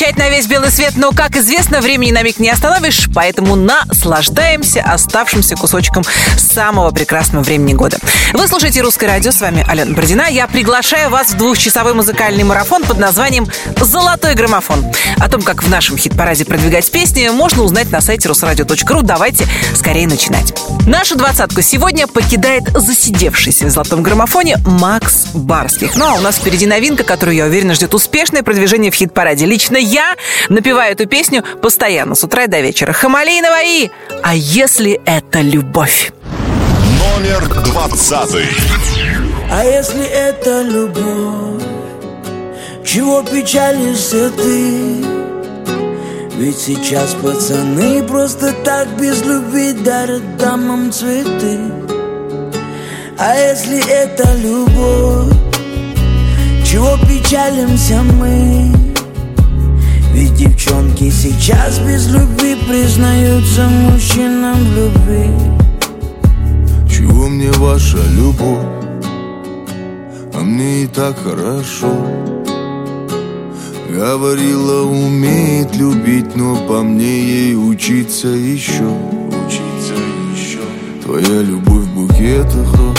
кричать на весь белый свет, но, как известно, времени на миг не остановишь, поэтому наслаждаемся оставшимся кусочком самого прекрасного времени года. Вы слушаете «Русское радио», с вами Алена Бородина. Я приглашаю вас в двухчасовой музыкальный марафон под названием «Золотой граммофон». О том, как в нашем хит-параде продвигать песни, можно узнать на сайте русрадио.ру. Давайте скорее начинать. Нашу двадцатку сегодня покидает засидевшийся в золотом граммофоне Макс Барских. Ну а у нас впереди новинка, которую, я уверена, ждет успешное продвижение в хит-параде. Лично я напеваю эту песню постоянно, с утра и до вечера. Хамалей Наваи! А если это любовь? Номер двадцатый. А если это любовь, чего печалишься ты? Ведь сейчас пацаны просто так без любви дарят дамам цветы. А если это любовь, чего печалимся мы? Девчонки сейчас без любви признаются мужчинам в любви. Чего мне ваша любовь? А мне и так хорошо. Говорила, умеет любить, но по мне ей учиться еще. Учиться еще. Твоя любовь в букетах роз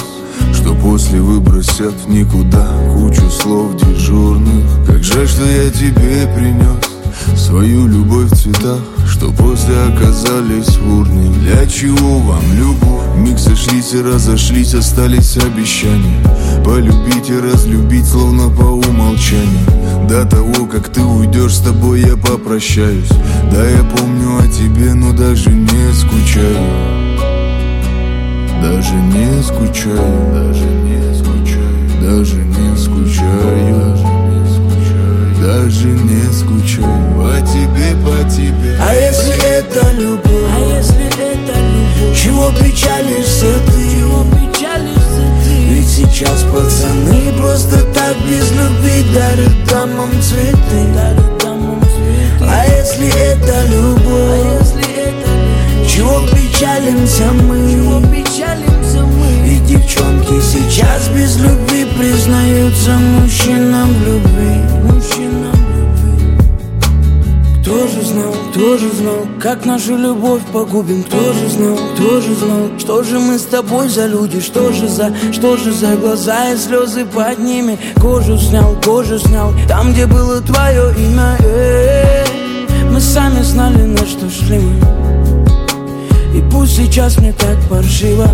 Что после выбросят в никуда кучу слов дежурных. Как жаль, что я тебе принес Свою любовь в цветах, что после оказались в урне Для чего вам любовь? Миг сошлись и разошлись, остались обещания. Полюбить и разлюбить, словно по умолчанию. До того, как ты уйдешь, с тобой я попрощаюсь. Да, я помню о тебе, но даже не скучаю. Даже не скучаю, даже не скучаю, даже не скучаю, даже не скучаю по тебе, по тебе. А если это любовь? А если это любовь? Чего печалишься ты? Чего печалишься ты? Ведь сейчас пацаны просто так без любви дарят дамам цветы. Дарят дамам цветы. А если это любовь? А если это любовь? Чего печалимся мы? Чего печалимся мы? Ведь девчонки сейчас без любви признаются мужчинам в любви. Же знал, кто же знал, как нашу любовь погубим. Кто же знал, кто же знал, что же мы с тобой за люди Что же за, что же за глаза и слезы под ними. Кожу снял, кожу снял, там, где было твое имя. Э, Мы сами знали, на что шли мы. И пусть сейчас мне так паршиво.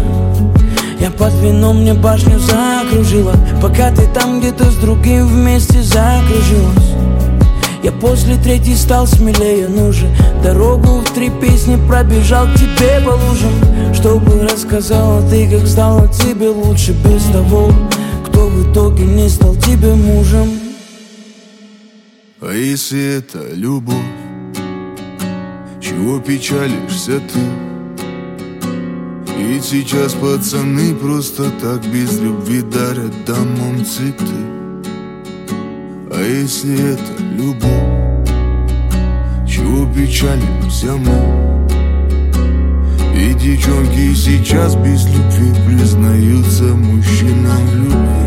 Я под вином мне башню закружила Пока ты там где-то с другим вместе закружилась я после третьей стал смелее, ну же Дорогу в три песни пробежал к тебе по лужам. Чтобы рассказала ты, как стало тебе лучше Без того, кто в итоге не стал тебе мужем. А если это любовь, чего печалишься ты? Ведь сейчас пацаны просто так без любви дарят дамам цветы А если это любовь, чего печалимся мы? И девчонки сейчас без любви признаются мужчинам в любви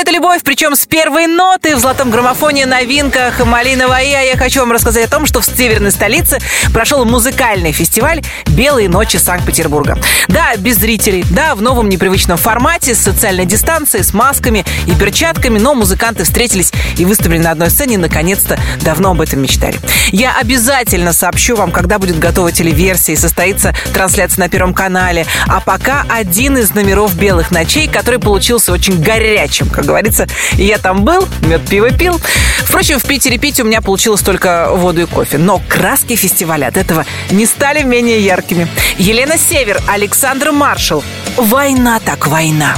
это любовь, причем с первой ноты в золотом граммофоне новинка Малиновая, я хочу вам рассказать о том, что в северной столице прошел музыкальный фестиваль «Белые ночи Санкт-Петербурга». Да, без зрителей, да, в новом непривычном формате, с социальной дистанцией, с масками и перчатками, но музыканты встретились и выступили на одной сцене, наконец-то давно об этом мечтали. Я обязательно сообщу вам, когда будет готова телеверсия и состоится трансляция на Первом канале. А пока один из номеров «Белых ночей», который получился очень горячим. Как говорится, я там был, мед пиво пил. Впрочем, в Питере пить у меня получилось только воду и кофе. Но краски фестиваля от этого не стали менее яркими. Елена Север, Александр Маршал. Война так война.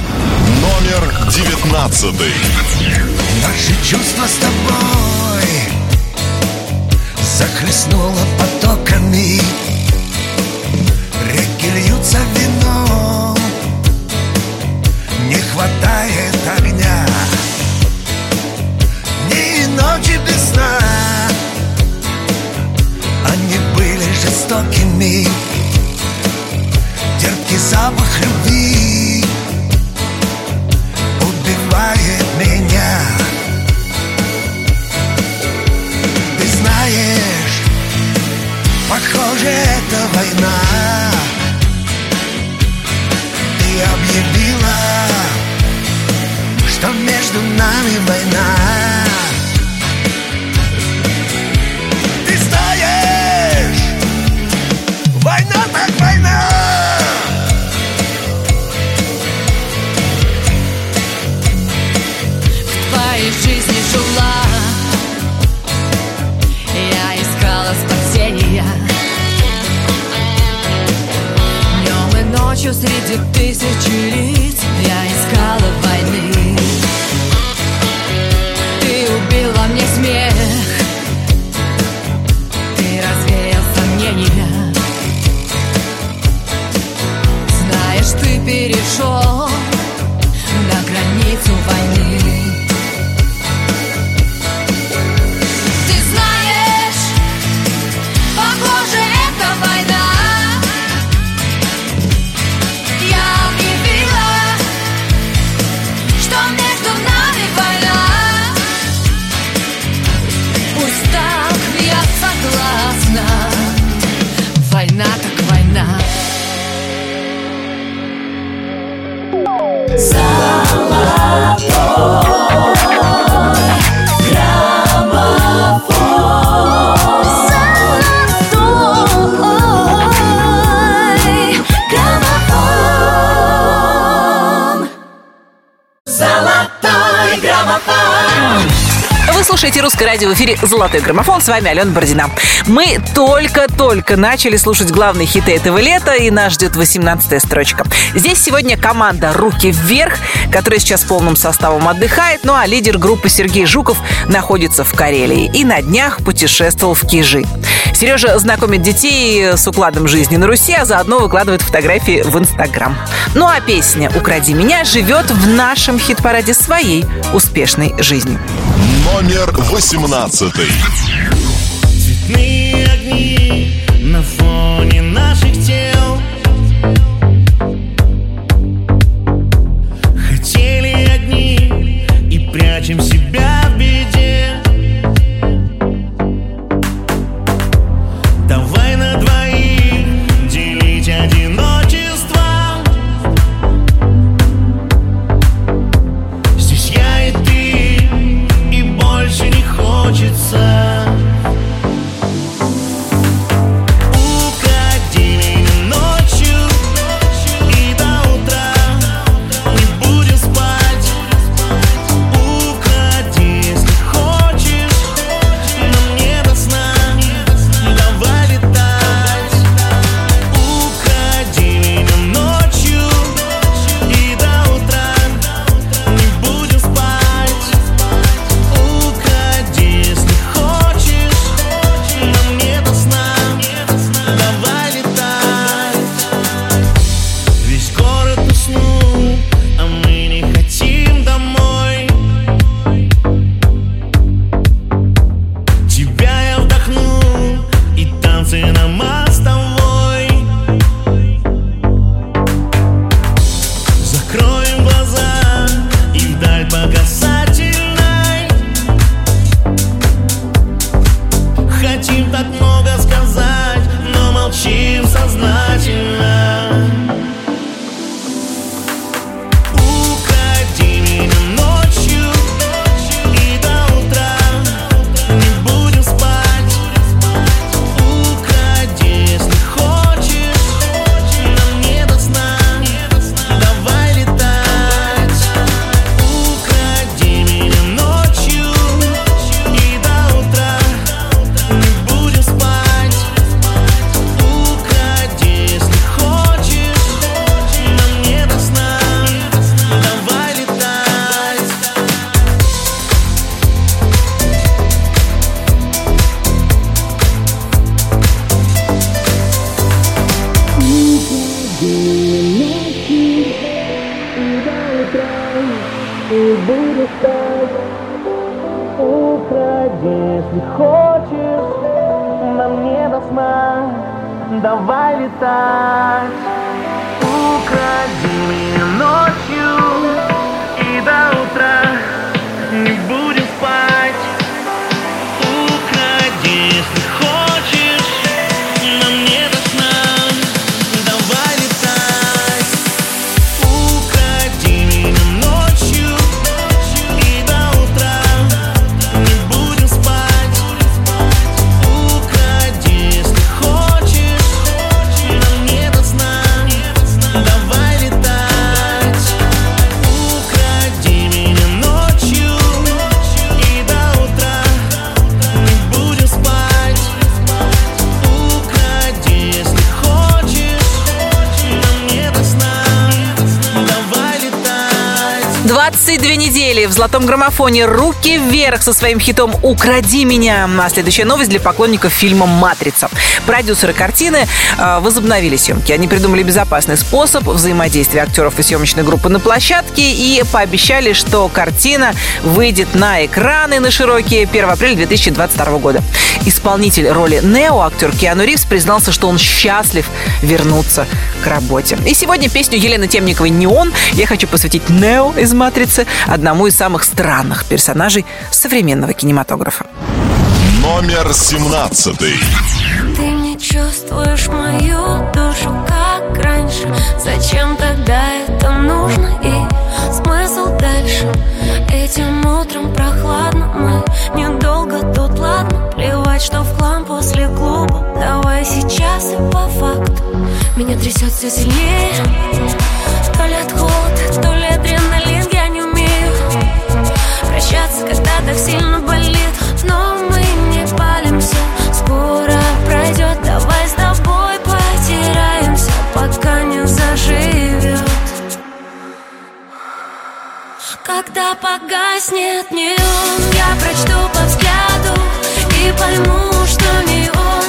Номер девятнадцатый. Наши чувства с тобой Захлестнуло потоками Реки льются вином были жестокими Терпкий запах любви Убивает меня Ты знаешь, похоже, это война Ты объявила, что между нами война война так война! В твоей жизни жила. Я искала спасения. Днем и ночью среди тысячи лиц Я искала «Русское радио» в эфире «Золотой граммофон». С вами Алена Бородина. Мы только-только начали слушать главные хиты этого лета, и нас ждет 18-я строчка. Здесь сегодня команда «Руки вверх», которая сейчас полным составом отдыхает, ну а лидер группы Сергей Жуков находится в Карелии и на днях путешествовал в Кижи. Сережа знакомит детей с укладом жизни на Руси, а заодно выкладывает фотографии в Инстаграм. Ну а песня «Укради меня» живет в нашем хит-параде своей успешной жизнью. Номер восемнадцатый. Золотом граммофоне «Руки вверх» со своим хитом «Укради меня». А следующая новость для поклонников фильма «Матрица». Продюсеры картины э, возобновили съемки. Они придумали безопасный способ взаимодействия актеров и съемочной группы на площадке и пообещали, что картина выйдет на экраны на широкие 1 апреля 2022 года. Исполнитель роли Нео, актер Киану Ривз, признался, что он счастлив вернуться к работе. И сегодня песню Елены Темниковой «Неон» я хочу посвятить Нео из «Матрицы», одному из самых странных персонажей современного кинематографа. Номер семнадцатый. Ты не чувствуешь мою душу, как раньше. Зачем тогда это нужно и смысл дальше? Этим утром прохладно, мы недолго тут, ладно Плевать, что в хлам после клуба. Давай сейчас и по факту. Меня трясет все сильнее. То ли от холода, то ли прощаться, когда так сильно болит. Но мы не палимся, скоро пройдет. Давай с тобой потираемся, пока не заживет. Когда погаснет неон, я прочту по взгляду И пойму, что не он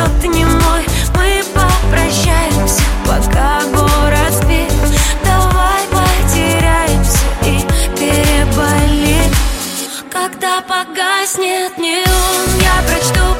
что ты Мы попрощаемся, пока город спит. Давай потеряемся и переболит Когда погаснет неон, я прочту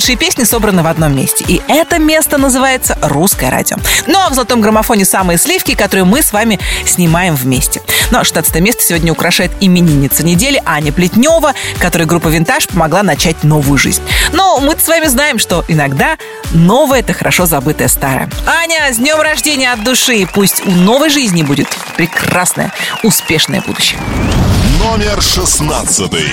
лучшие песни собраны в одном месте. И это место называется «Русское радио». Ну а в «Золотом граммофоне» самые сливки, которые мы с вами снимаем вместе. Ну а 16 место сегодня украшает именинница недели Аня Плетнева, которой группа «Винтаж» помогла начать новую жизнь. Но мы с вами знаем, что иногда новое – это хорошо забытое старое. Аня, с днем рождения от души! Пусть у новой жизни будет прекрасное, успешное будущее. Номер шестнадцатый.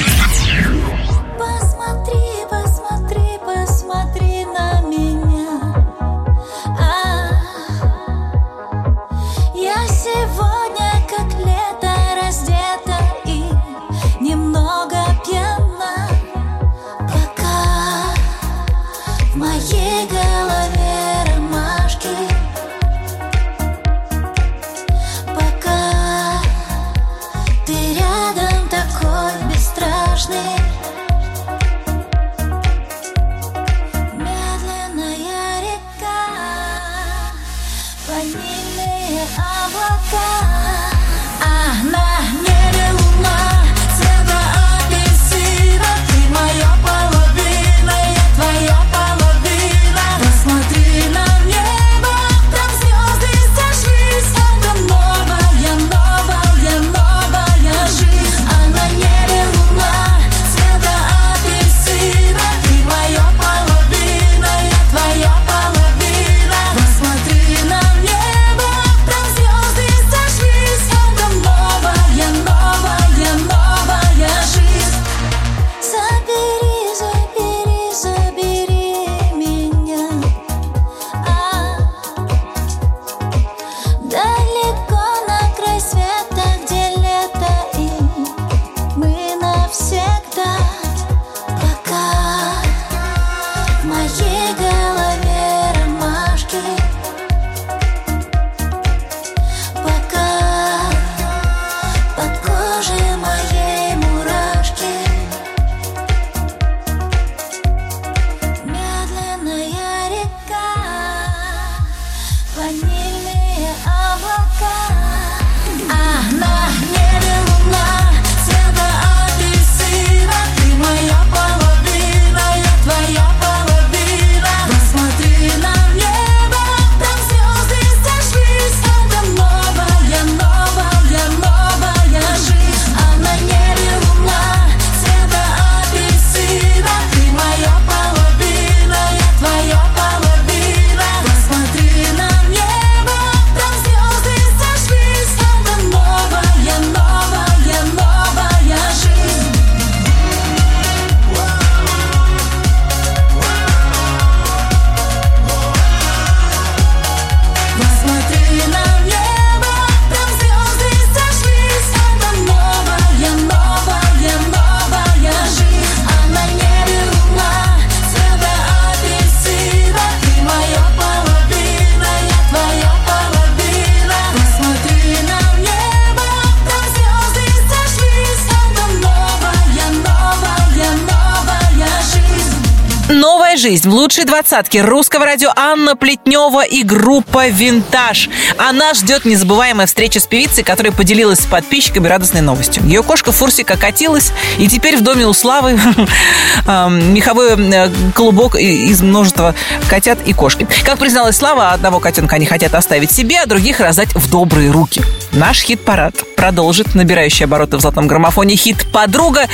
Жизнь в лучшей двадцатке русского радио Анна Плетнева и группа «Винтаж». Она ждет незабываемая встреча с певицей, которая поделилась с подписчиками радостной новостью. Ее кошка Фурсика катилась, и теперь в доме у Славы эм, меховой э, клубок из множества котят и кошки. Как призналась Слава, одного котенка они хотят оставить себе, а других раздать в добрые руки. Наш хит-парад продолжит набирающий обороты в золотом граммофоне хит «Подруга»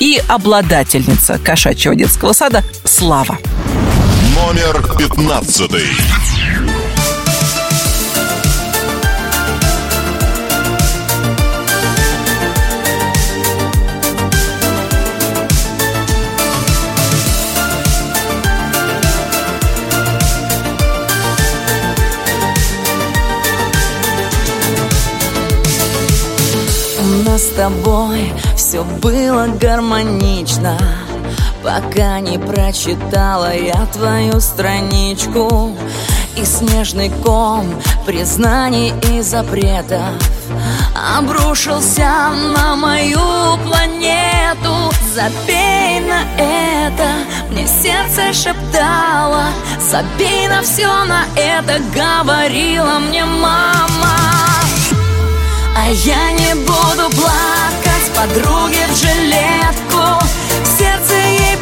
и обладательница кошачьего детского сада Слава. Номер пятнадцатый. У нас с тобой все было гармонично Пока не прочитала я твою страничку И снежный ком признаний и запретов. Обрушился на мою планету. Забей на это, мне сердце шептало. Забей на все на это, говорила мне мама. А я не буду плакать подруге в жилетку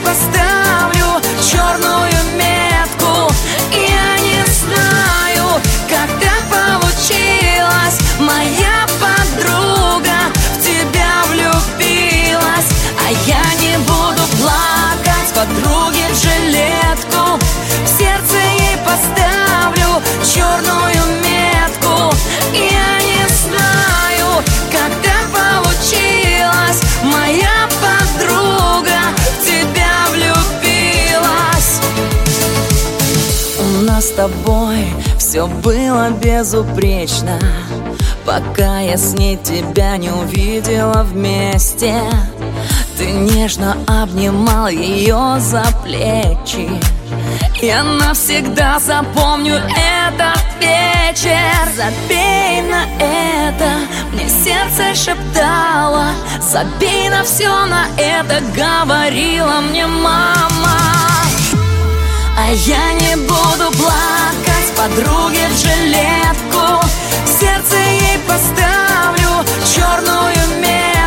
поставлю черную метку. Я не знаю, как так получилось. Моя подруга в тебя влюбилась. А я не буду плакать подруге в жилетку. В сердце ей поставлю черную метку. Я не знаю, как так получилось. Моя подруга черный тобой. Все было безупречно Пока я с ней тебя не увидела вместе. Ты нежно обнимал ее за плечи Я навсегда запомню этот вечер. Забей на это, мне сердце шептало. Забей на все на это, говорила мне мама а я не буду плакать подруге в жилетку. Сердце ей поставлю черную метку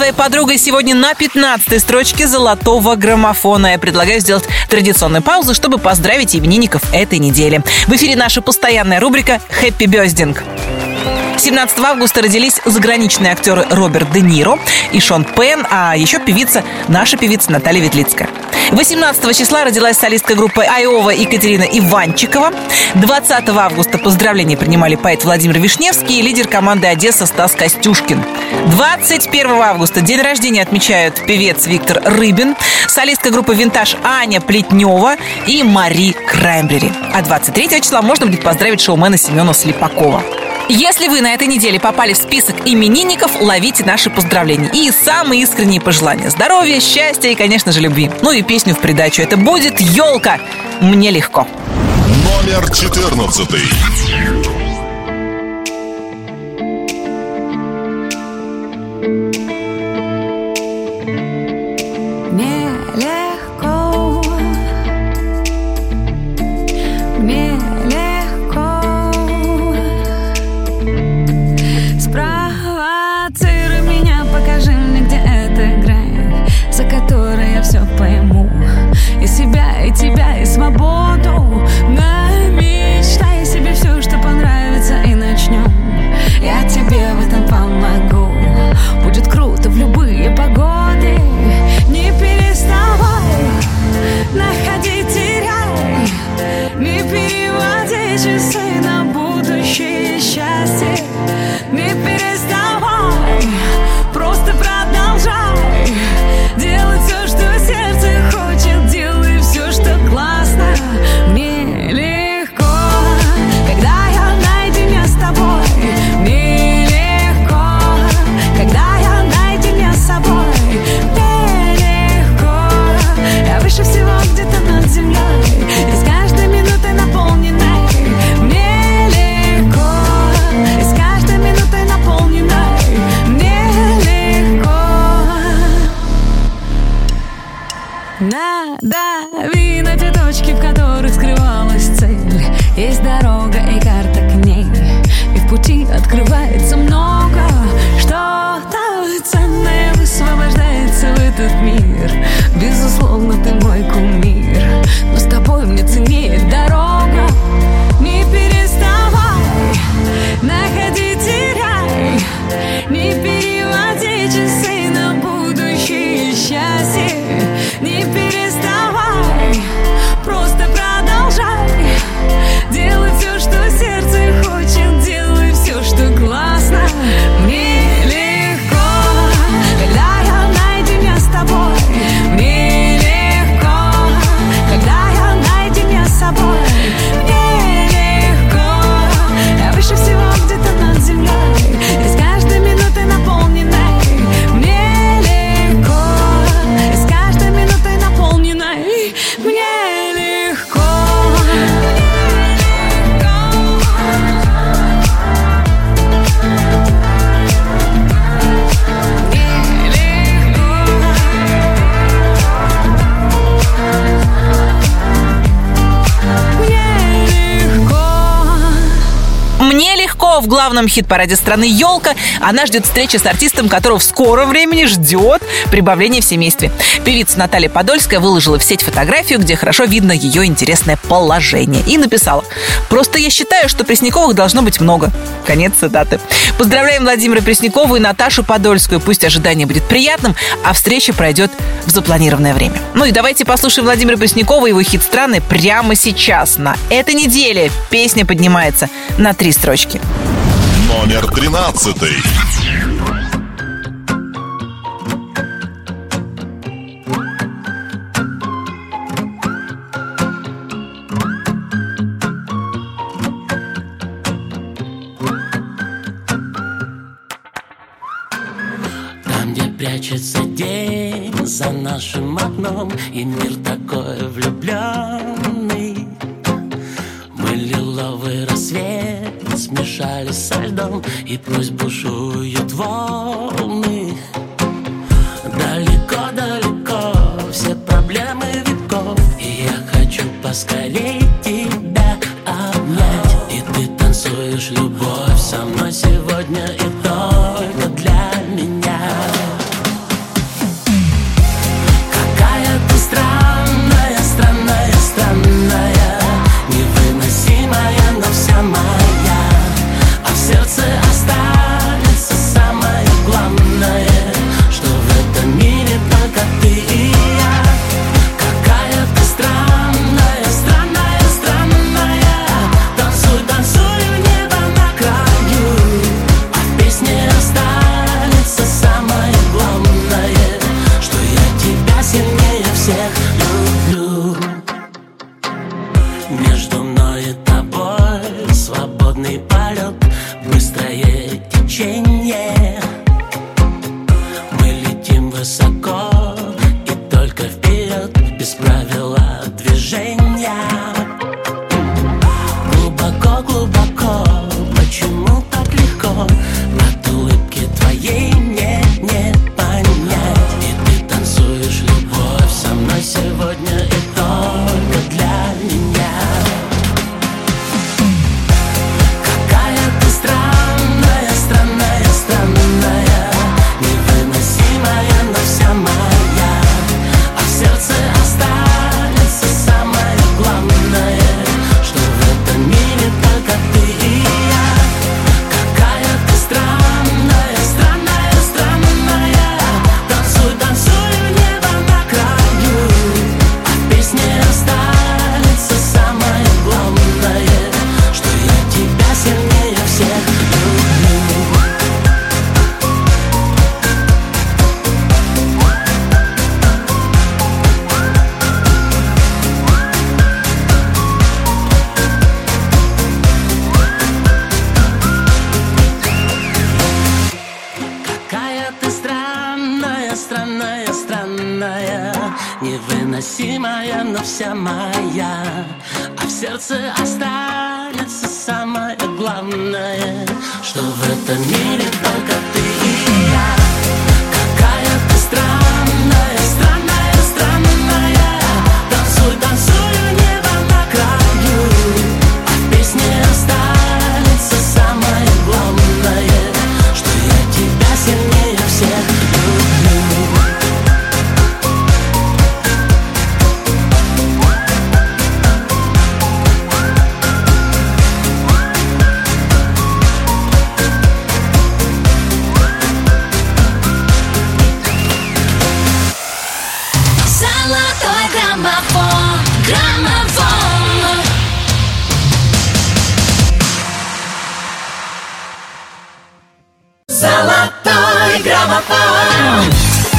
своей подругой сегодня на 15 строчке золотого граммофона. Я предлагаю сделать традиционную паузу, чтобы поздравить именинников этой недели. В эфире наша постоянная рубрика «Хэппи Бёздинг». 17 августа родились заграничные актеры Роберт Де Ниро и Шон Пен, а еще певица, наша певица Наталья Ветлицкая. 18 числа родилась солистка группы Айова Екатерина Иванчикова. 20 августа поздравления принимали поэт Владимир Вишневский и лидер команды Одесса Стас Костюшкин. 21 августа день рождения отмечают певец Виктор Рыбин, солистка группы «Винтаж» Аня Плетнева и Мари Краймбрери. А 23 числа можно будет поздравить шоумена Семена Слепакова. Если вы на этой неделе попали в список именинников, ловите наши поздравления. И самые искренние пожелания. Здоровья, счастья и, конечно же, любви. Ну и песню в придачу. Это будет «Елка». Мне легко. Номер 14. Главном хит-параде страны «Елка» она ждет встречи с артистом, которого в скором времени ждет прибавление в семействе. Певица Наталья Подольская выложила в сеть фотографию, где хорошо видно ее интересное положение. И написала «Просто я считаю, что Пресняковых должно быть много». Конец цитаты. Поздравляем Владимира Преснякова и Наташу Подольскую. Пусть ожидание будет приятным, а встреча пройдет в запланированное время. Ну и давайте послушаем Владимира Преснякова и его хит страны прямо сейчас. На этой неделе песня поднимается на три строчки. Номер тринадцатый. Там, где прячется день за нашим окном И мир такой влюбленный смешали со льдом И пусть бушуют волны Далеко-далеко все проблемы веков. И я хочу поскорей тебя обнять. И ты танцуешь любовь со мной сегодня Между мной и тобой свободный полет Быстрое течение. Мы летим высоко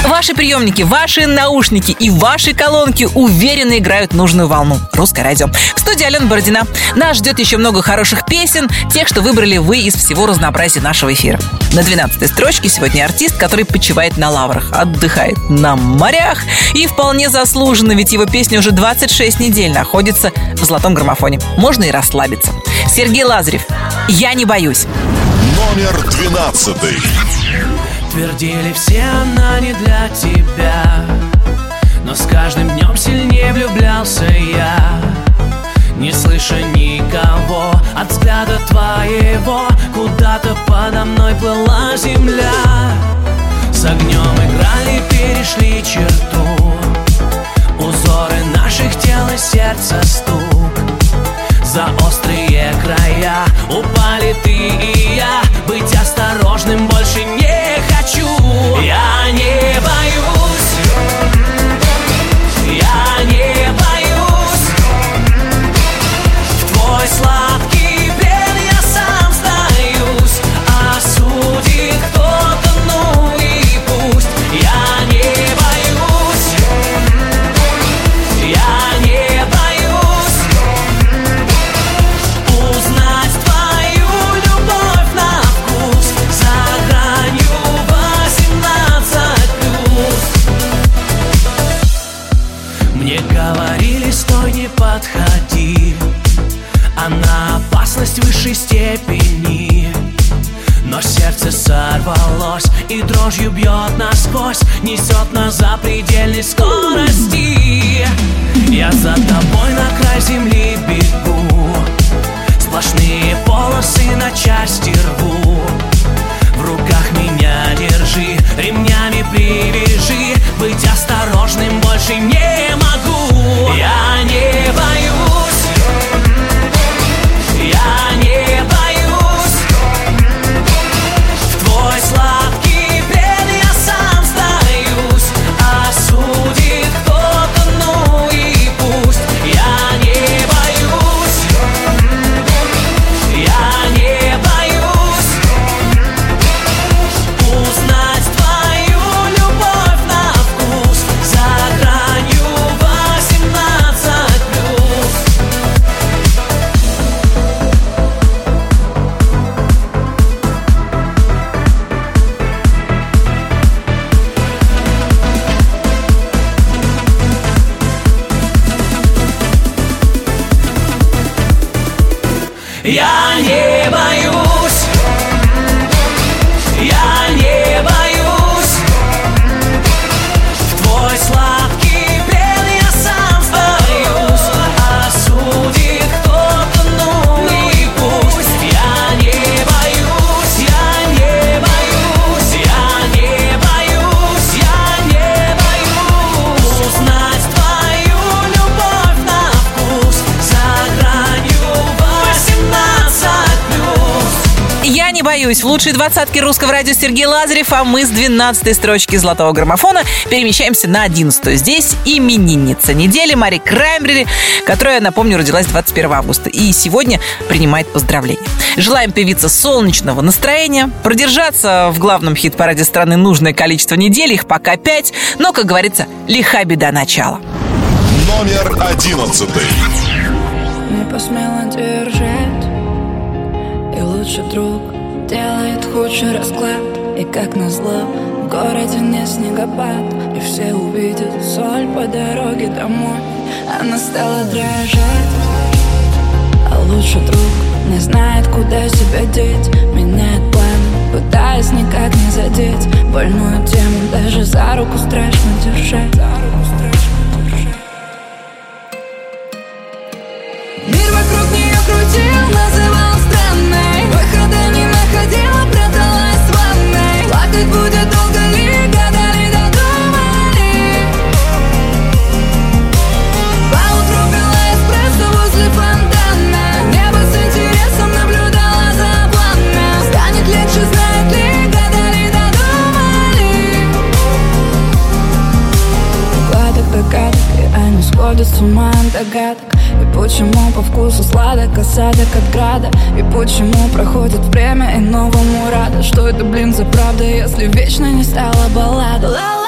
Ваши приемники, ваши наушники и ваши колонки уверенно играют нужную волну. Русское радио. В студии Алена Бородина. Нас ждет еще много хороших песен, тех, что выбрали вы из всего разнообразия нашего эфира. На 12 строчке сегодня артист, который почивает на лаврах, отдыхает на морях. И вполне заслуженно, ведь его песня уже 26 недель находится в золотом граммофоне. Можно и расслабиться. Сергей Лазарев. Я не боюсь. Номер двенадцатый. Твердили все, она не для тебя. Но с каждым днем сильнее влюблялся я. Не слыша никого от взгляда твоего Куда-то подо мной плыла земля. С огнем играли, перешли черту. Узоры наших тел и сердца стук. За острые края упали ты и я. Быть осторожным больше не хочу. Я не боюсь сорвалось и дрожью бьет насквозь Несет нас за предельной скорости. Я за тобой на край земли бегу Сплошные полосы на части рву. В руках меня держи, ремнями привяжи Быть осторожным больше не могу. Я не боюсь двадцатке русского радио Сергей Лазарев, а мы с 12 строчки золотого граммофона перемещаемся на 11 Здесь именинница недели Мари Краймбрери, которая, напомню, родилась 21 августа и сегодня принимает поздравления. Желаем певице солнечного настроения, продержаться в главном хит-параде страны нужное количество недель, их пока 5, но, как говорится, лиха беда начала. Номер одиннадцатый. Не посмела держать И лучший друг делает худший расклад. И как назло в городе не снегопад. И все увидят соль по дороге домой. Она стала дрожать. А лучший друг не знает, куда себя деть. Меняет планы, пытаясь никак не задеть. Больную тему даже за руку страшно держать от догадок. И почему по вкусу сладок осадок от града? И почему проходит время и новому рада? Что это, блин, за правда, если вечно не стала баллада Ла-ла-ла, как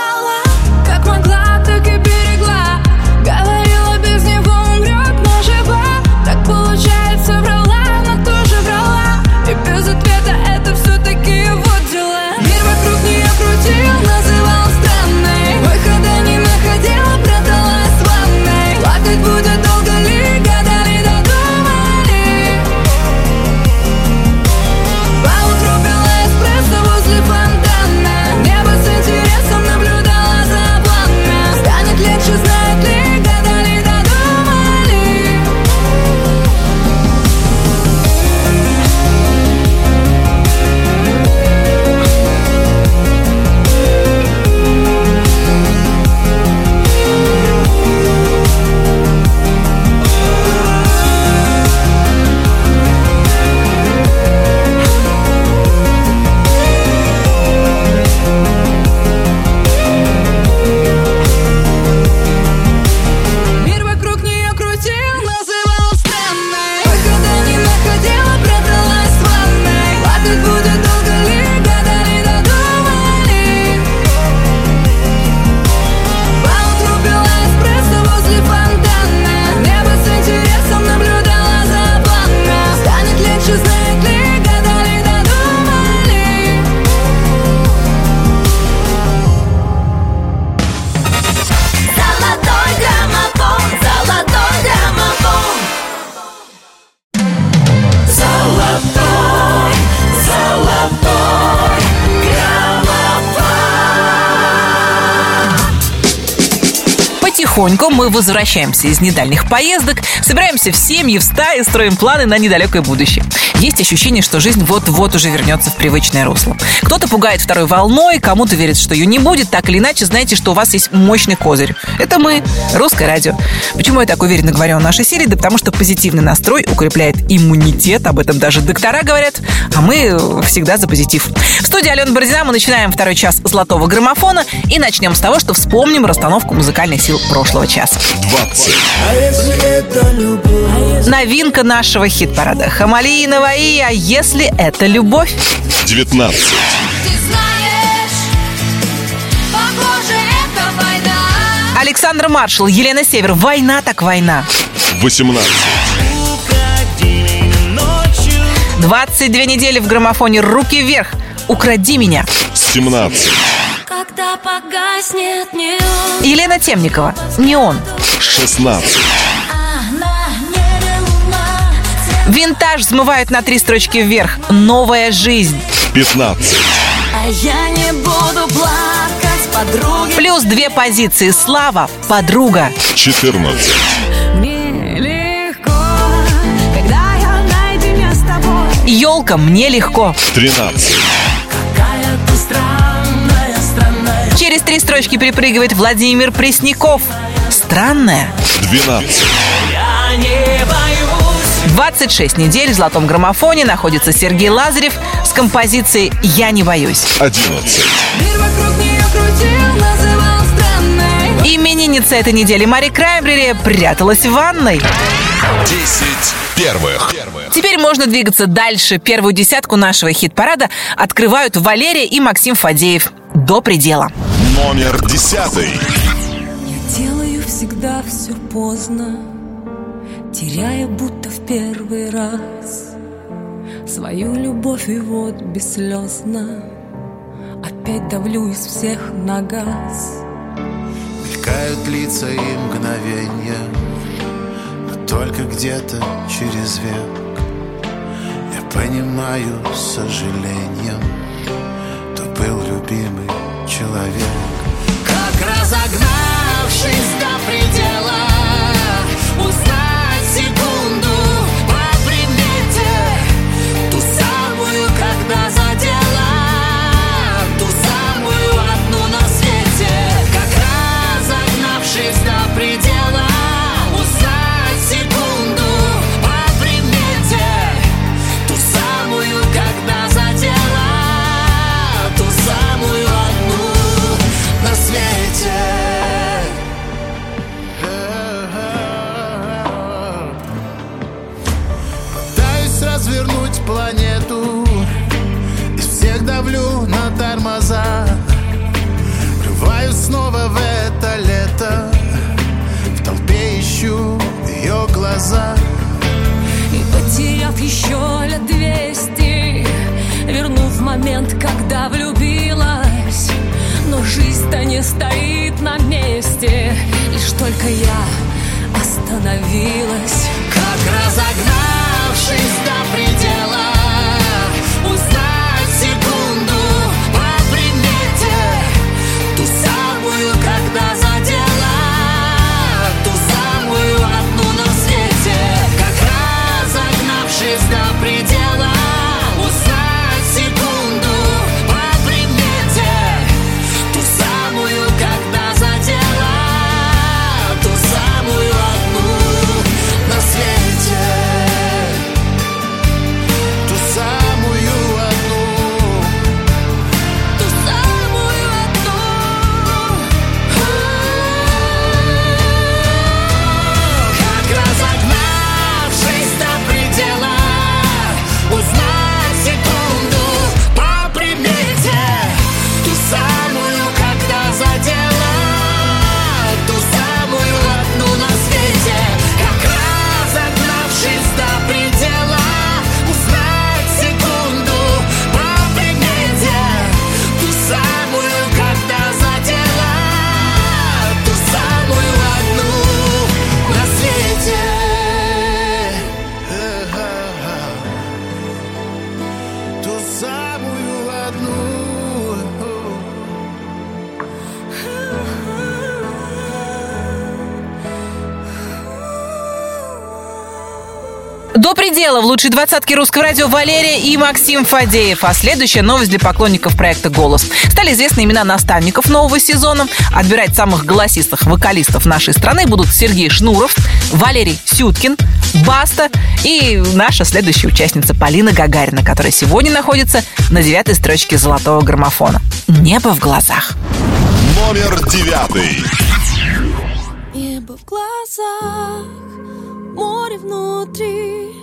потихоньку мы возвращаемся из недальних поездок, собираемся в семьи, в стаи, строим планы на недалекое будущее. Есть ощущение, что жизнь вот-вот уже вернется в привычное русло. Кто-то пугает второй волной, кому-то верит, что ее не будет. Так или иначе, знаете, что у вас есть мощный козырь. Это мы, русское радио. Почему я так уверенно говорю о нашей серии? Да потому что позитивный настрой укрепляет иммунитет, об этом даже доктора говорят, а мы всегда за позитив. В студии Алена Бородина мы начинаем второй час золотого граммофона и начнем с того, что вспомним расстановку музыкальных сил прошлого часа. 20. А если это любовь? Новинка нашего хит-парада. Хамали и Наваи, а если это любовь? 19. Ты знаешь, похоже, это война. Александр Маршал, Елена Север. Война так война. 18. Укради ночью 22 недели в граммофоне «Руки вверх». «Укради меня». 17. Когда погаснет неон Елена Темникова. Не он. 16. Винтаж взмывает на три строчки вверх. Новая жизнь. 15. А я не буду плакать, подруги Плюс две позиции. Слава. Подруга. 14. Мне легко, когда я наедине с тобой Елка. Мне легко. 13. Какая ты странная, странная Через три строчки перепрыгивает Владимир Пресняков. Странная. 12. Я не боюсь 26 недель в золотом граммофоне находится Сергей Лазарев с композицией «Я не боюсь». 11. Мир вокруг нее крутил, называл странной Именинница этой недели Мари Краймбрери пряталась в ванной. 10 первых. Теперь можно двигаться дальше. Первую десятку нашего хит-парада открывают Валерия и Максим Фадеев. До предела. Номер 10. Делаю всегда все поздно, теряя будто в первый раз свою любовь и вот бесслезно опять давлю из всех на газ. Мелькают лица и мгновенья Но только где-то через век Я понимаю с сожалением То был любимый человек Как разогнавшись до предела До предела в лучшей двадцатке русского радио Валерия и Максим Фадеев. А следующая новость для поклонников проекта «Голос». Стали известны имена наставников нового сезона. Отбирать самых голосистых вокалистов нашей страны будут Сергей Шнуров, Валерий Сюткин, Баста и наша следующая участница Полина Гагарина, которая сегодня находится на девятой строчке золотого граммофона. Небо в глазах. Номер девятый. Небо в глазах, море внутри.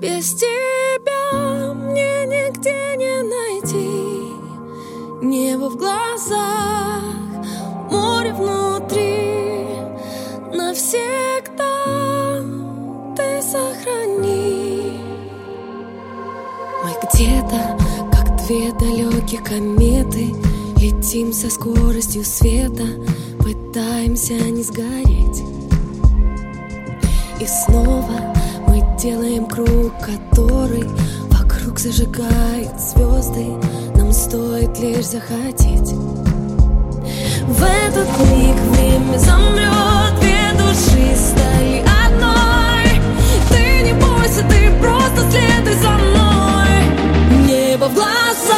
Без тебя мне нигде не найти. Небо в глазах, море внутри. Навсегда ты сохрани. Мы где-то, как две далекие кометы Летим со скоростью света Пытаемся не сгореть И снова мы делаем круг, который Вокруг зажигает звезды. Нам стоит лишь захотеть. В этот миг время замрет Две души стали одной. Ты не бойся, ты просто следуй за мной. Небо в глазах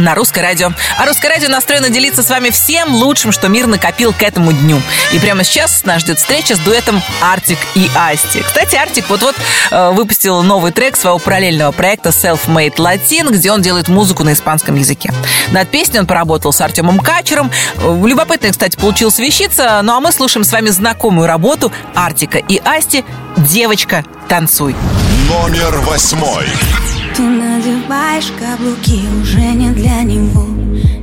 на Русское радио. А Русское радио настроено делиться с вами всем лучшим, что мир накопил к этому дню. И прямо сейчас нас ждет встреча с дуэтом Артик и Асти. Кстати, Артик вот-вот э, выпустил новый трек своего параллельного проекта Self-Made Latin, где он делает музыку на испанском языке. Над песней он поработал с Артемом Качером. Э, Любопытная, кстати, получилась вещица. Ну а мы слушаем с вами знакомую работу Артика и Асти «Девочка, танцуй». Номер восьмой. Ты надеваешь каблуки уже не для него.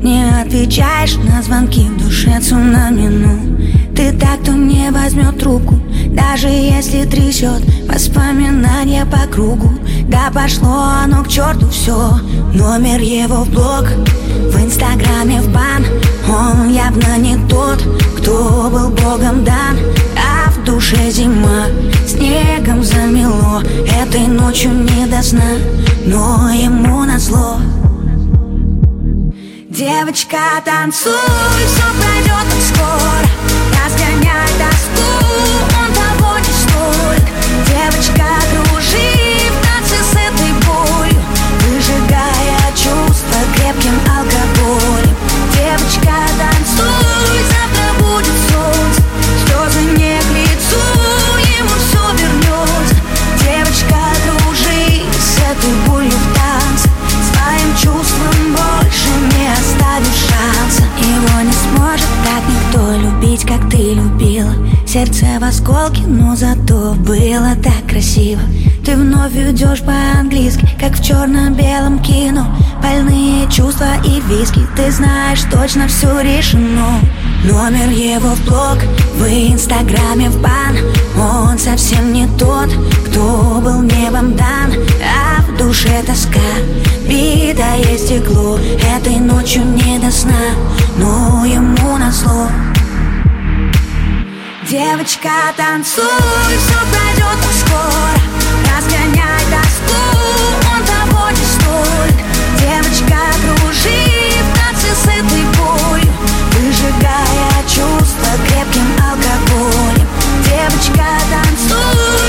Не отвечаешь на звонки в душе цунами, Ты так, кто не возьмет трубку Даже если трясет воспоминания по кругу. Да пошло оно к черту все Номер его в блог В инстаграме в бан. Он явно не тот, кто был богом дан душе зима Снегом замело. Этой ночью не до сна Но ему назло. Девочка, танцуй, все пройдет скоро. Разгоняй тоску, он того не стоит Девочка, кружи в танце с этой болью Выжигая чувства крепким алкоголем. Девочка, танцуй, Сердце в осколке, но зато было так красиво. Ты вновь идешь по-английски, как в черно-белом кино. Больные чувства и виски, ты знаешь точно все решено. Номер его в блог, в инстаграме в бан. Он совсем не тот, кто был небом дан. А в душе тоска, битое стекло. Этой ночью не до сна, но ему назло Девочка, танцуй, все пройдет скоро Разгоняй тоску, он того не стоит Девочка, кружи в танце с этой болью Выжигая чувства крепким алкоголем. Девочка, танцуй,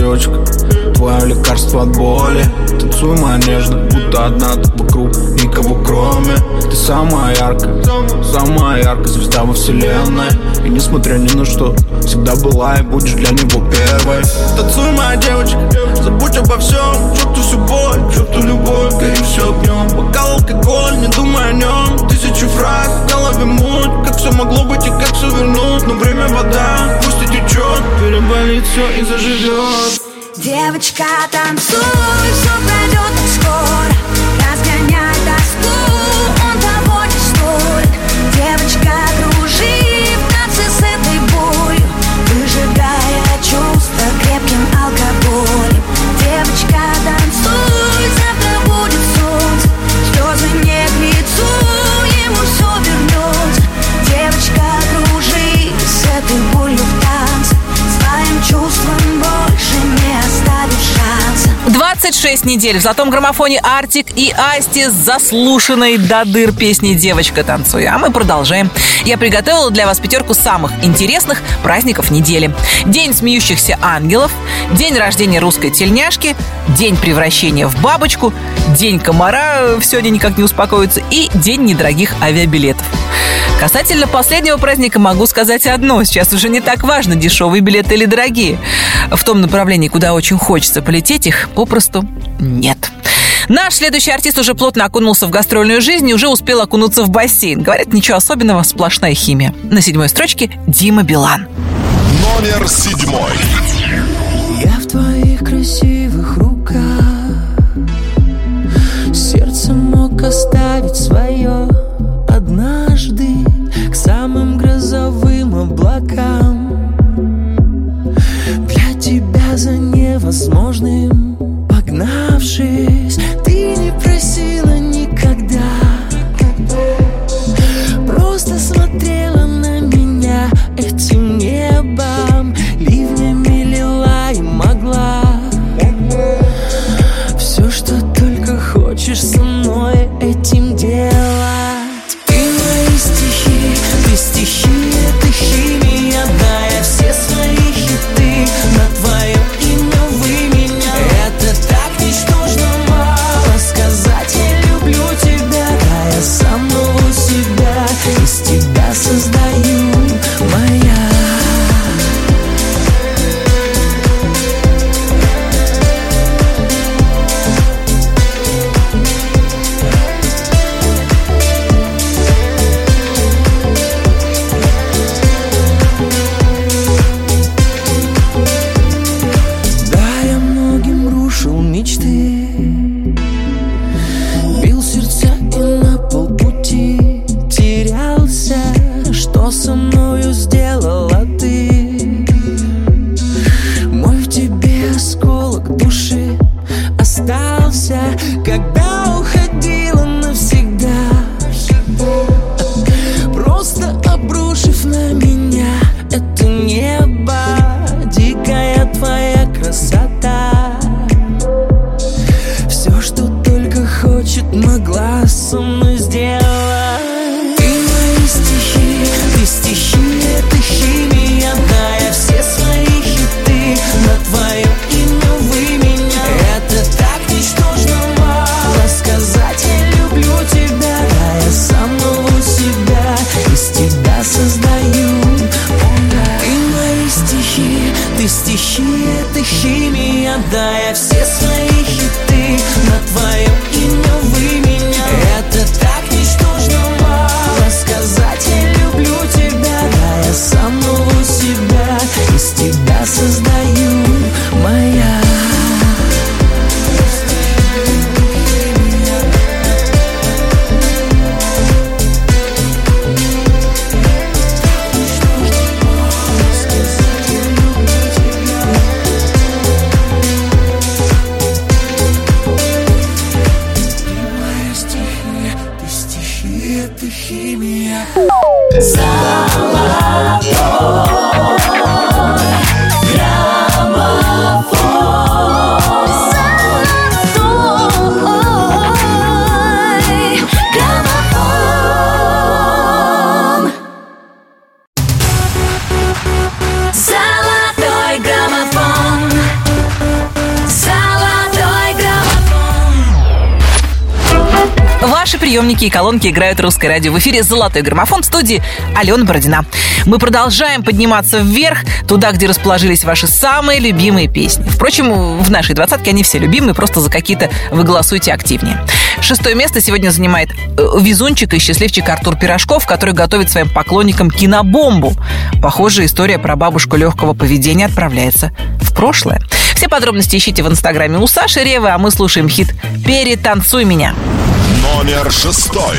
девочка, твое лекарство от боли. Танцуй, нежно, будто одна ты вокруг Никого кроме. Ты самая яркая, самая яркая звезда во вселенной. И несмотря ни на что, всегда была и будешь для него первой. Танцуй, моя девочка, забудь обо всем. Чувствуй всю боль, чувствуй любовь, гори все огнем Бокал алкоголь, не думай о нем Тысячи фраз, в голове муть. Как все могло быть и как все вернуть? Но время вода, пусть и течет Переболит все и заживет Девочка, танцуй, все пройдет скоро 26 недель в золотом граммофоне Артик и Асти с заслушанной до дыр песней «Девочка, танцуй». А мы продолжаем. Я приготовила для вас пятерку самых интересных праздников недели. День смеющихся ангелов, день рождения русской тельняшки, день превращения в бабочку, день комара, все они никак не успокоятся, и день недорогих авиабилетов. Касательно последнего праздника могу сказать одно. Сейчас уже не так важно, дешевые билеты или дорогие. В том направлении, куда очень хочется полететь, их попросту нет. Наш следующий артист уже плотно окунулся в гастрольную жизнь и уже успел окунуться в бассейн. Говорят, ничего особенного, сплошная химия. На седьмой строчке Дима Билан. Номер седьмой. Я в твоих красивых руках Сердце мог оставить облакам Для тебя за невозможным погнавшись Приемники и колонки играют русское радио. В эфире «Золотой граммофон» в студии Алена Бородина. Мы продолжаем подниматься вверх, туда, где расположились ваши самые любимые песни. Впрочем, в нашей двадцатке они все любимые, просто за какие-то вы голосуете активнее. Шестое место сегодня занимает э, везунчик и счастливчик Артур Пирожков, который готовит своим поклонникам кинобомбу. Похоже, история про бабушку легкого поведения отправляется в прошлое. Все подробности ищите в инстаграме у Саши Ревы, а мы слушаем хит «Перетанцуй меня». Номер шестой.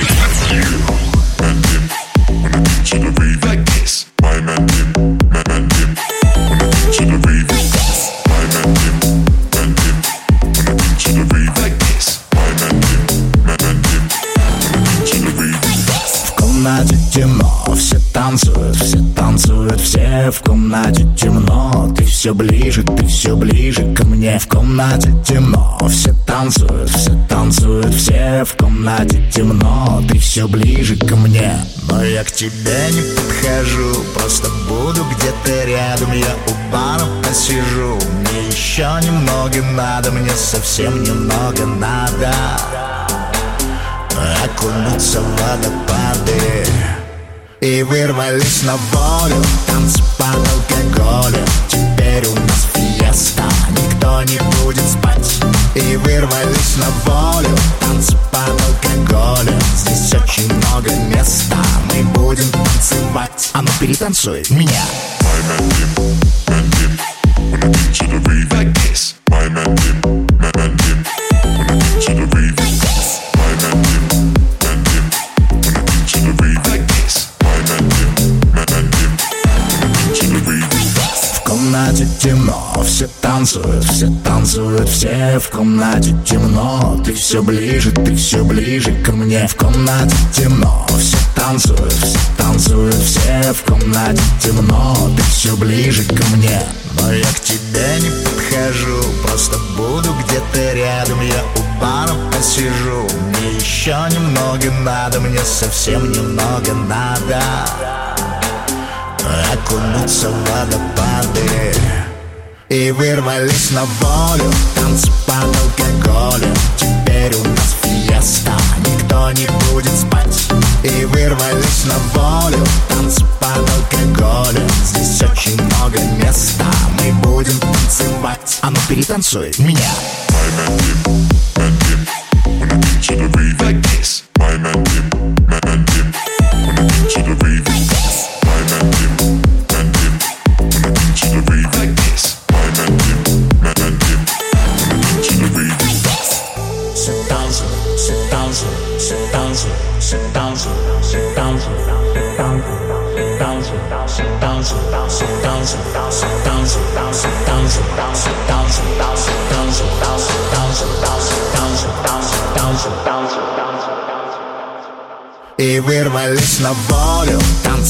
В комнате темно, В комнате темно, все танцуют, все танцуют, все в комнате темно. Ты все ближе ко мне, но я к тебе не подхожу, просто буду где-то рядом. Я у бара посижу, мне еще немного надо, мне совсем немного надо. Окунуться в водопады. И вырвались на волю, танцы под алкоголем. Теперь у нас фиеста, никто не будет спать. И вырвались на волю Танцы под алкоголем Здесь очень много места Мы будем танцевать. А ну перетанцует меня. My man Dim, My man Dim, When I get to the комнате темно, все танцуют, все танцуют, все в комнате темно. Ты все ближе, ты все ближе ко мне. В комнате темно, все танцуют, все танцуют, все в комнате темно. Ты все ближе ко мне, но я к тебе не подхожу, просто буду где-то рядом. Я у бара посижу, мне еще немного надо, мне совсем немного надо окунуться в водопады И вырвались на волю, танцы под алкоголем Теперь у нас фиеста, никто не будет спать. И вырвались на волю, танцы под алкоголем Здесь очень много места, мы будем танцевать. А ну перетанцуй. Меня. To the rave like this My man Dim, man Dim, when I get to the rave like this и вырвались на волю, там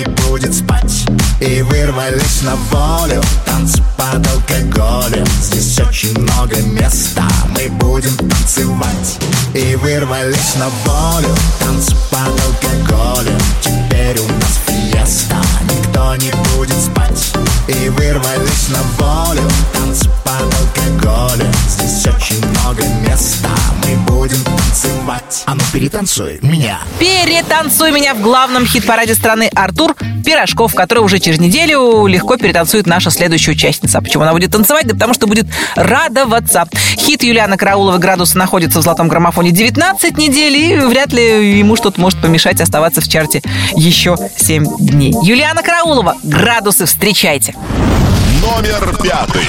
не будет спать. И вырвались на волю, танцы под алкоголем. Здесь очень много места, мы будем танцевать. И вырвались на волю, танцы под алкоголем. Теперь у нас фиеста, никто не будет спать. И вырвались на волю, танцы под алкоголем. Здесь очень много места, мы будем танцевать А ну перетанцуй меня Перетанцуй меня в главном хит-параде страны Артур Пирожков, который уже через неделю легко перетанцует наша следующая участница. Почему она будет танцевать? Да потому что будет радоваться. Хит Юлиана Караулова «Градусы» находится в золотом граммофоне 19 недель, и вряд ли ему что-то может помешать оставаться в чарте еще 7 дней. Юлиана Караулова «Градусы» встречайте. Номер пятый.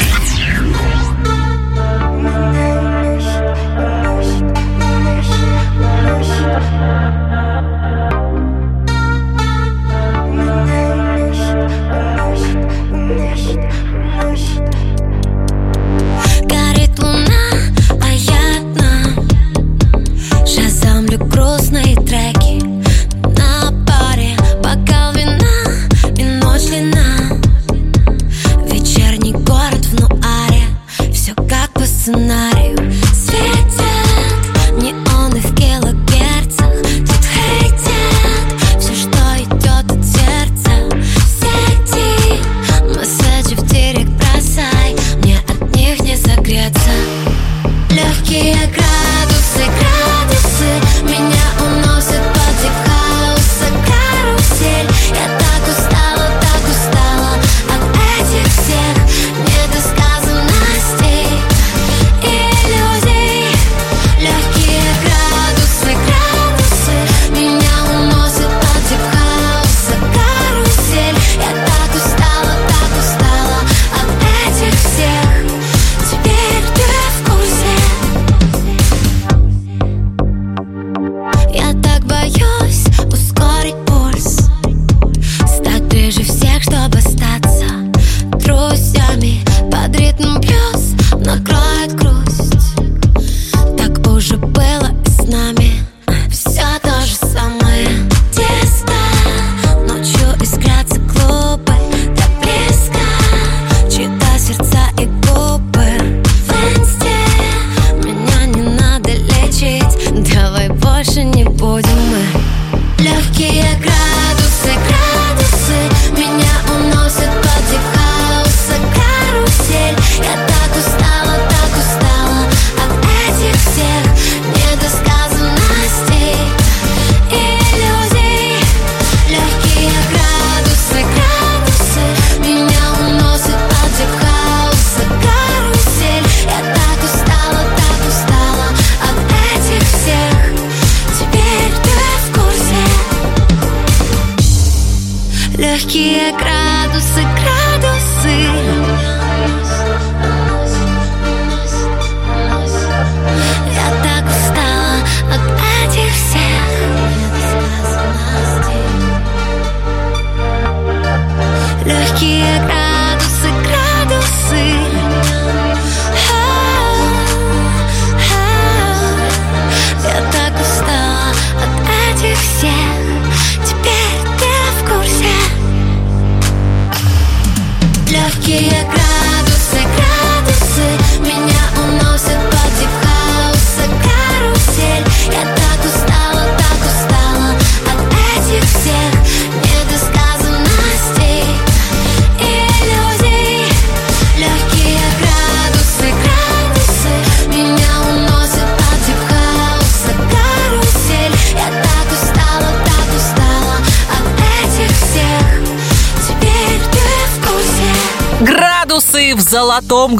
трость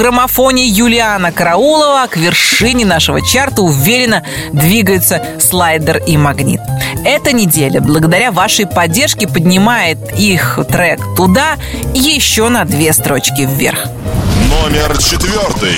граммофоне Юлиана Караулова к вершине нашего чарта уверенно двигаются слайдер и магнит. Эта неделя, благодаря вашей поддержке, поднимает их трек туда еще на две строчки вверх. Номер четвертый.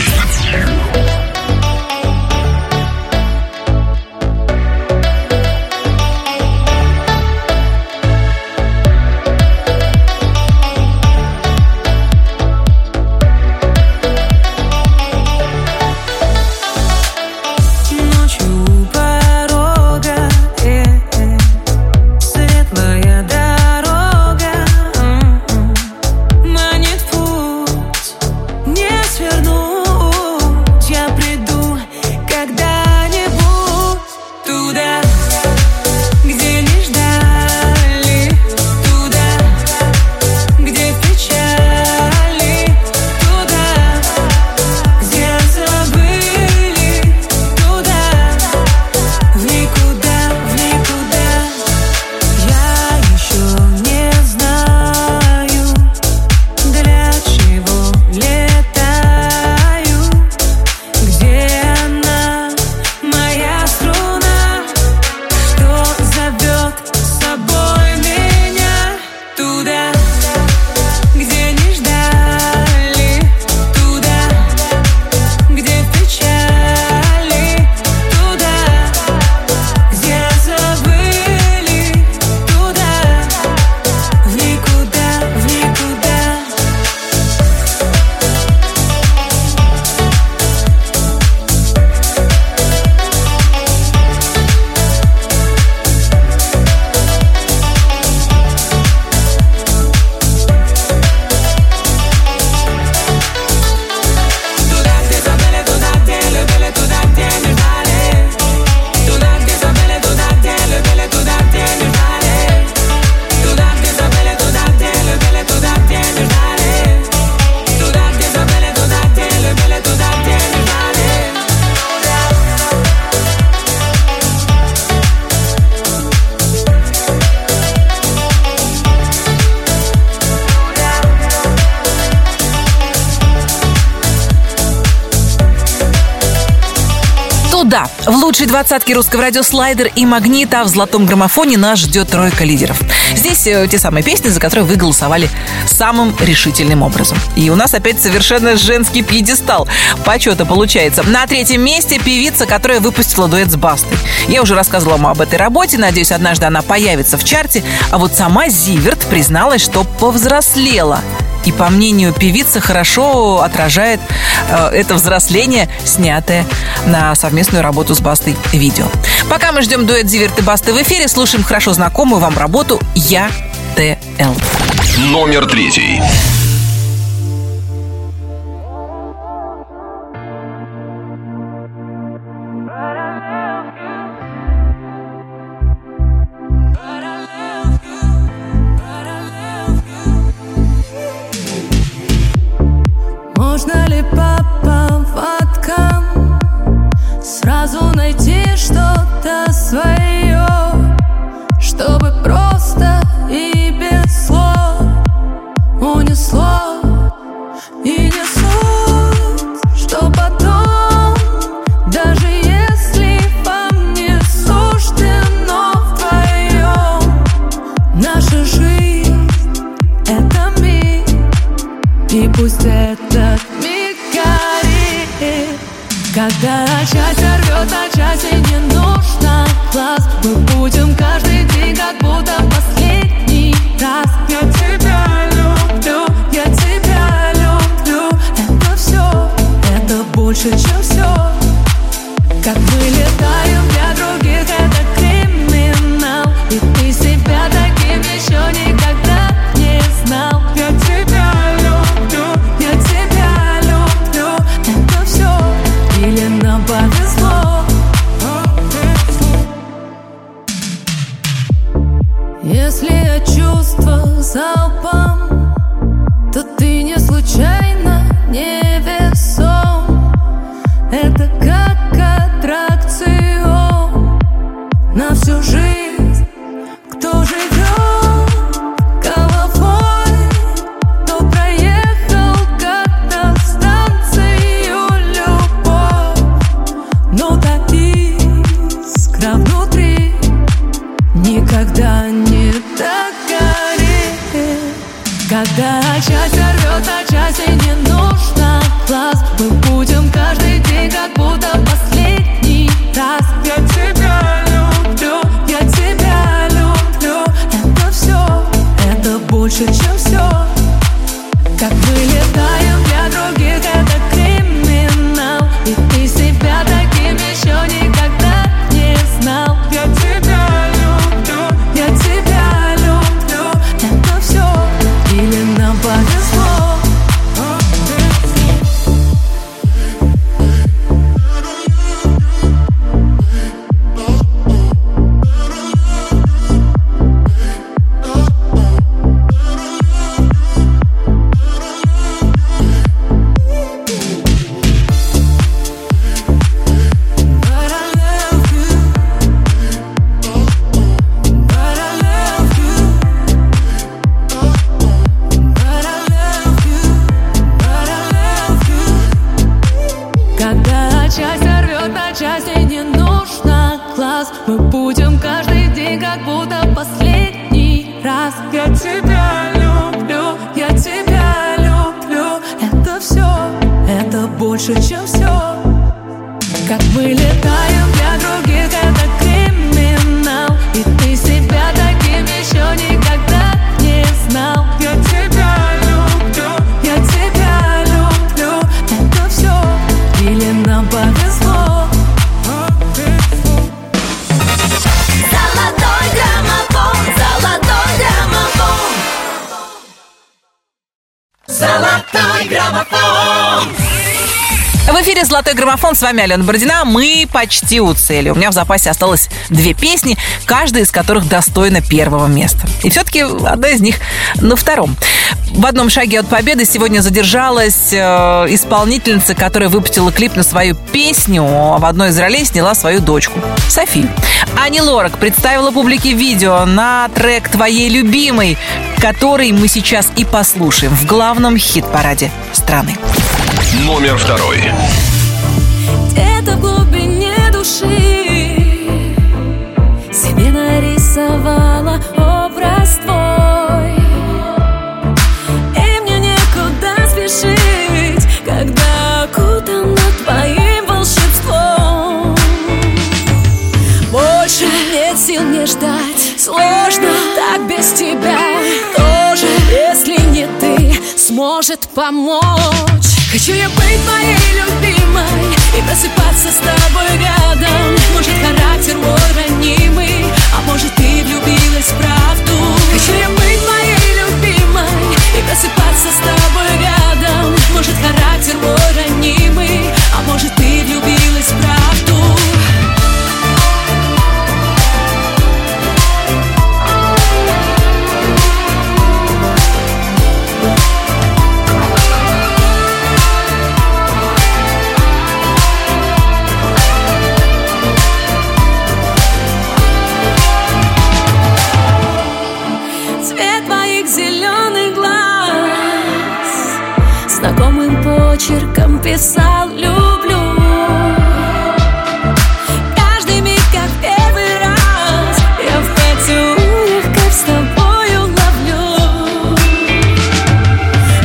Двадцатке русского радио слайдер и магнит, а в золотом граммофоне нас ждет тройка лидеров. Здесь э, те самые песни, за которые вы голосовали самым решительным образом. И у нас опять совершенно женский пьедестал почета получается. На третьем месте певица, которая выпустила дуэт с Бастой. Я уже рассказывала вам об этой работе, надеюсь, однажды она появится в чарте. А вот сама Зиверт призналась, что повзрослела. И, по мнению певицы, хорошо отражает э, это взросление, снятое на совместную работу с Бастой видео. Пока мы ждем дуэт Зиверт и Басты в эфире, слушаем хорошо знакомую вам работу «Я ТЛ». Номер третий. Сразу найти что-то свое Чтобы просто и без слов Унесло и не суть Что потом Даже если вам не суждено вдвоем Наша жизнь — это миг и пусть этот Когда счастье рвет на части, не нужно глаз Мы будем каждый день, как будто последний раз. Я тебя люблю, я тебя люблю. Это все, это больше, чем все Как мы летаем залпом То ты не случайно часть рвет, а часть и не нужно. Глаз Мы будем каждый день как будто последний раз. Я тебя люблю, я тебя люблю. Это все, это больше, чем вами Алена Бородина. Мы почти у цели. У меня в запасе осталось две песни, каждая из которых достойна первого места. И все-таки одна из них на втором. В одном шаге от победы сегодня задержалась э, исполнительница, которая выпустила клип на свою песню, а в одной из ролей сняла свою дочку, Софию. Ани Лорак представила публике видео на трек «Твоей любимой», который мы сейчас и послушаем в главном хит-параде страны. Номер второй. Души. Себе нарисовала образ твой. И мне некуда спешить Когда окутана твоим волшебством. Больше нет сил мне ждать. Сложно так без тебя сможет помочь. Хочу я быть твоей любимой И просыпаться с тобой рядом. Может характер мой ранимый А может ты влюбилась в правду. Хочу я быть твоей любимой И просыпаться с тобой рядом. Может характер мой ранимый А может ты писал «люблю» Каждый миг, как первый раз Я в поцелуях, как с тобою ловлю.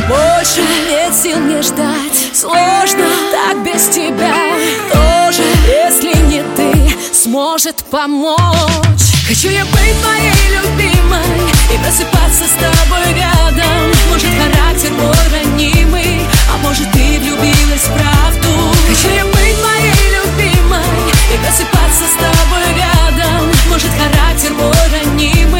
Больше нет сил мне ждать Сложно так без тебя. Тоже, если не ты, сможет помочь. Хочу я быть твоей любимой И просыпаться с тобой рядом. Может характер мой ранимый А может влюбилась в правду. И просыпаться с тобой рядом. Может характер мой ранимый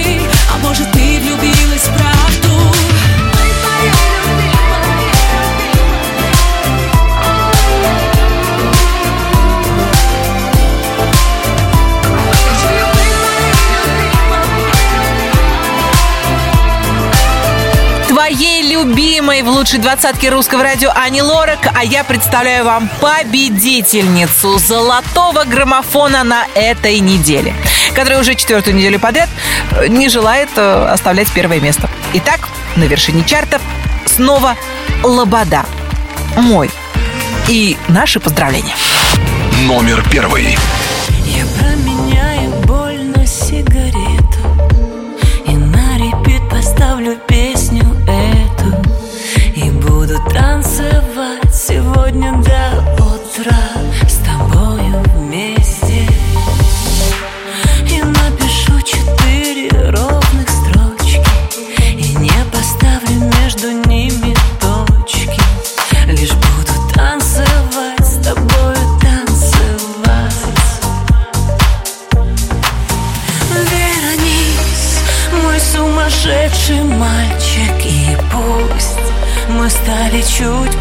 в лучшей двадцатке русского радио Ани Лорак, а я представляю вам победительницу золотого граммофона на этой неделе, которая уже четвертую неделю подряд э, не желает э, оставлять первое место. Итак, на вершине чартов снова Лобода. Мой. И наши поздравления. Номер первый.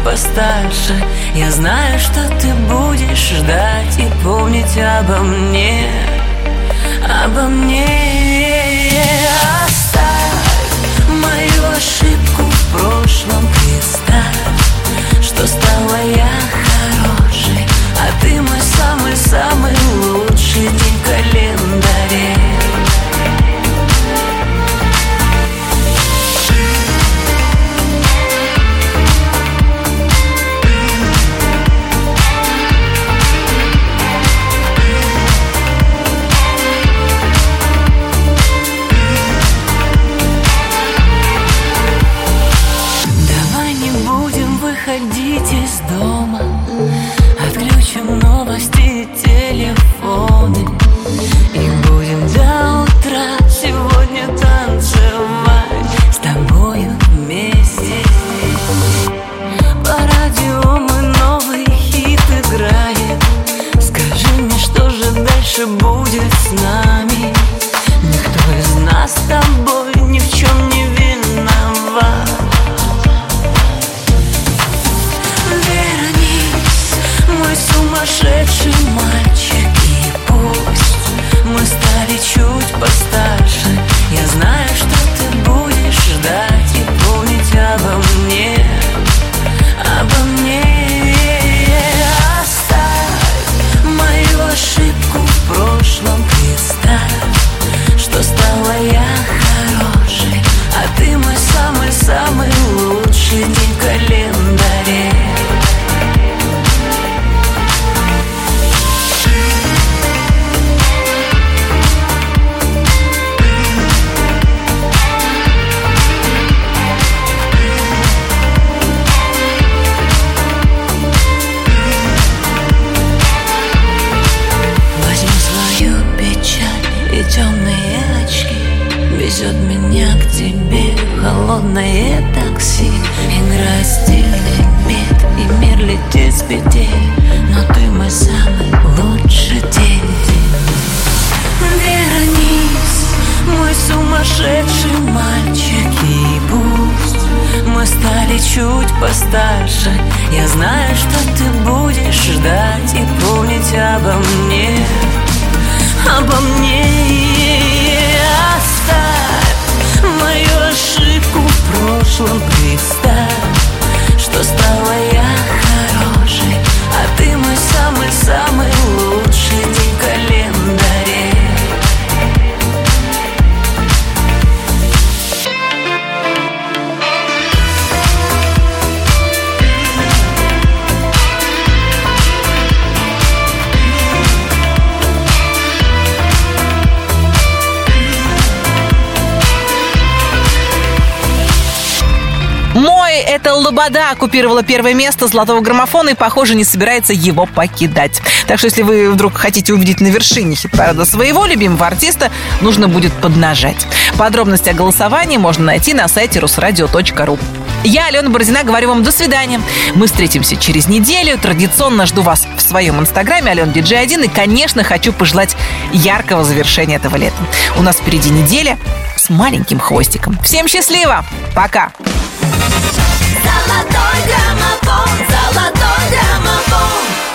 Постарше. Я знаю, что ты будешь ждать И помнить обо мне. Обо мне. Оставь мою ошибку в прошлом Представь, что стала я хорошей А ты мой самый-самый лучший день в дальше будет с нами. Никто из нас с тобой ни в чем не виноват. Вернись, мой сумасшедший мальчик И пусть мы стали чуть постарше Лобода оккупировала первое место золотого граммофона и, похоже, не собирается его покидать. Так что, если вы вдруг хотите увидеть на вершине хит-парада своего любимого артиста, нужно будет поднажать. Подробности о голосовании можно найти на сайте русрадио.ру. Я, Алена Бородина, говорю вам до свидания. Мы встретимся через неделю. Традиционно жду вас в своем инстаграме Алена Диджей 1 и, конечно, хочу пожелать яркого завершения этого лета. У нас впереди неделя с маленьким хвостиком. Всем счастливо! Пока! Золотой граммофон, золотой граммофон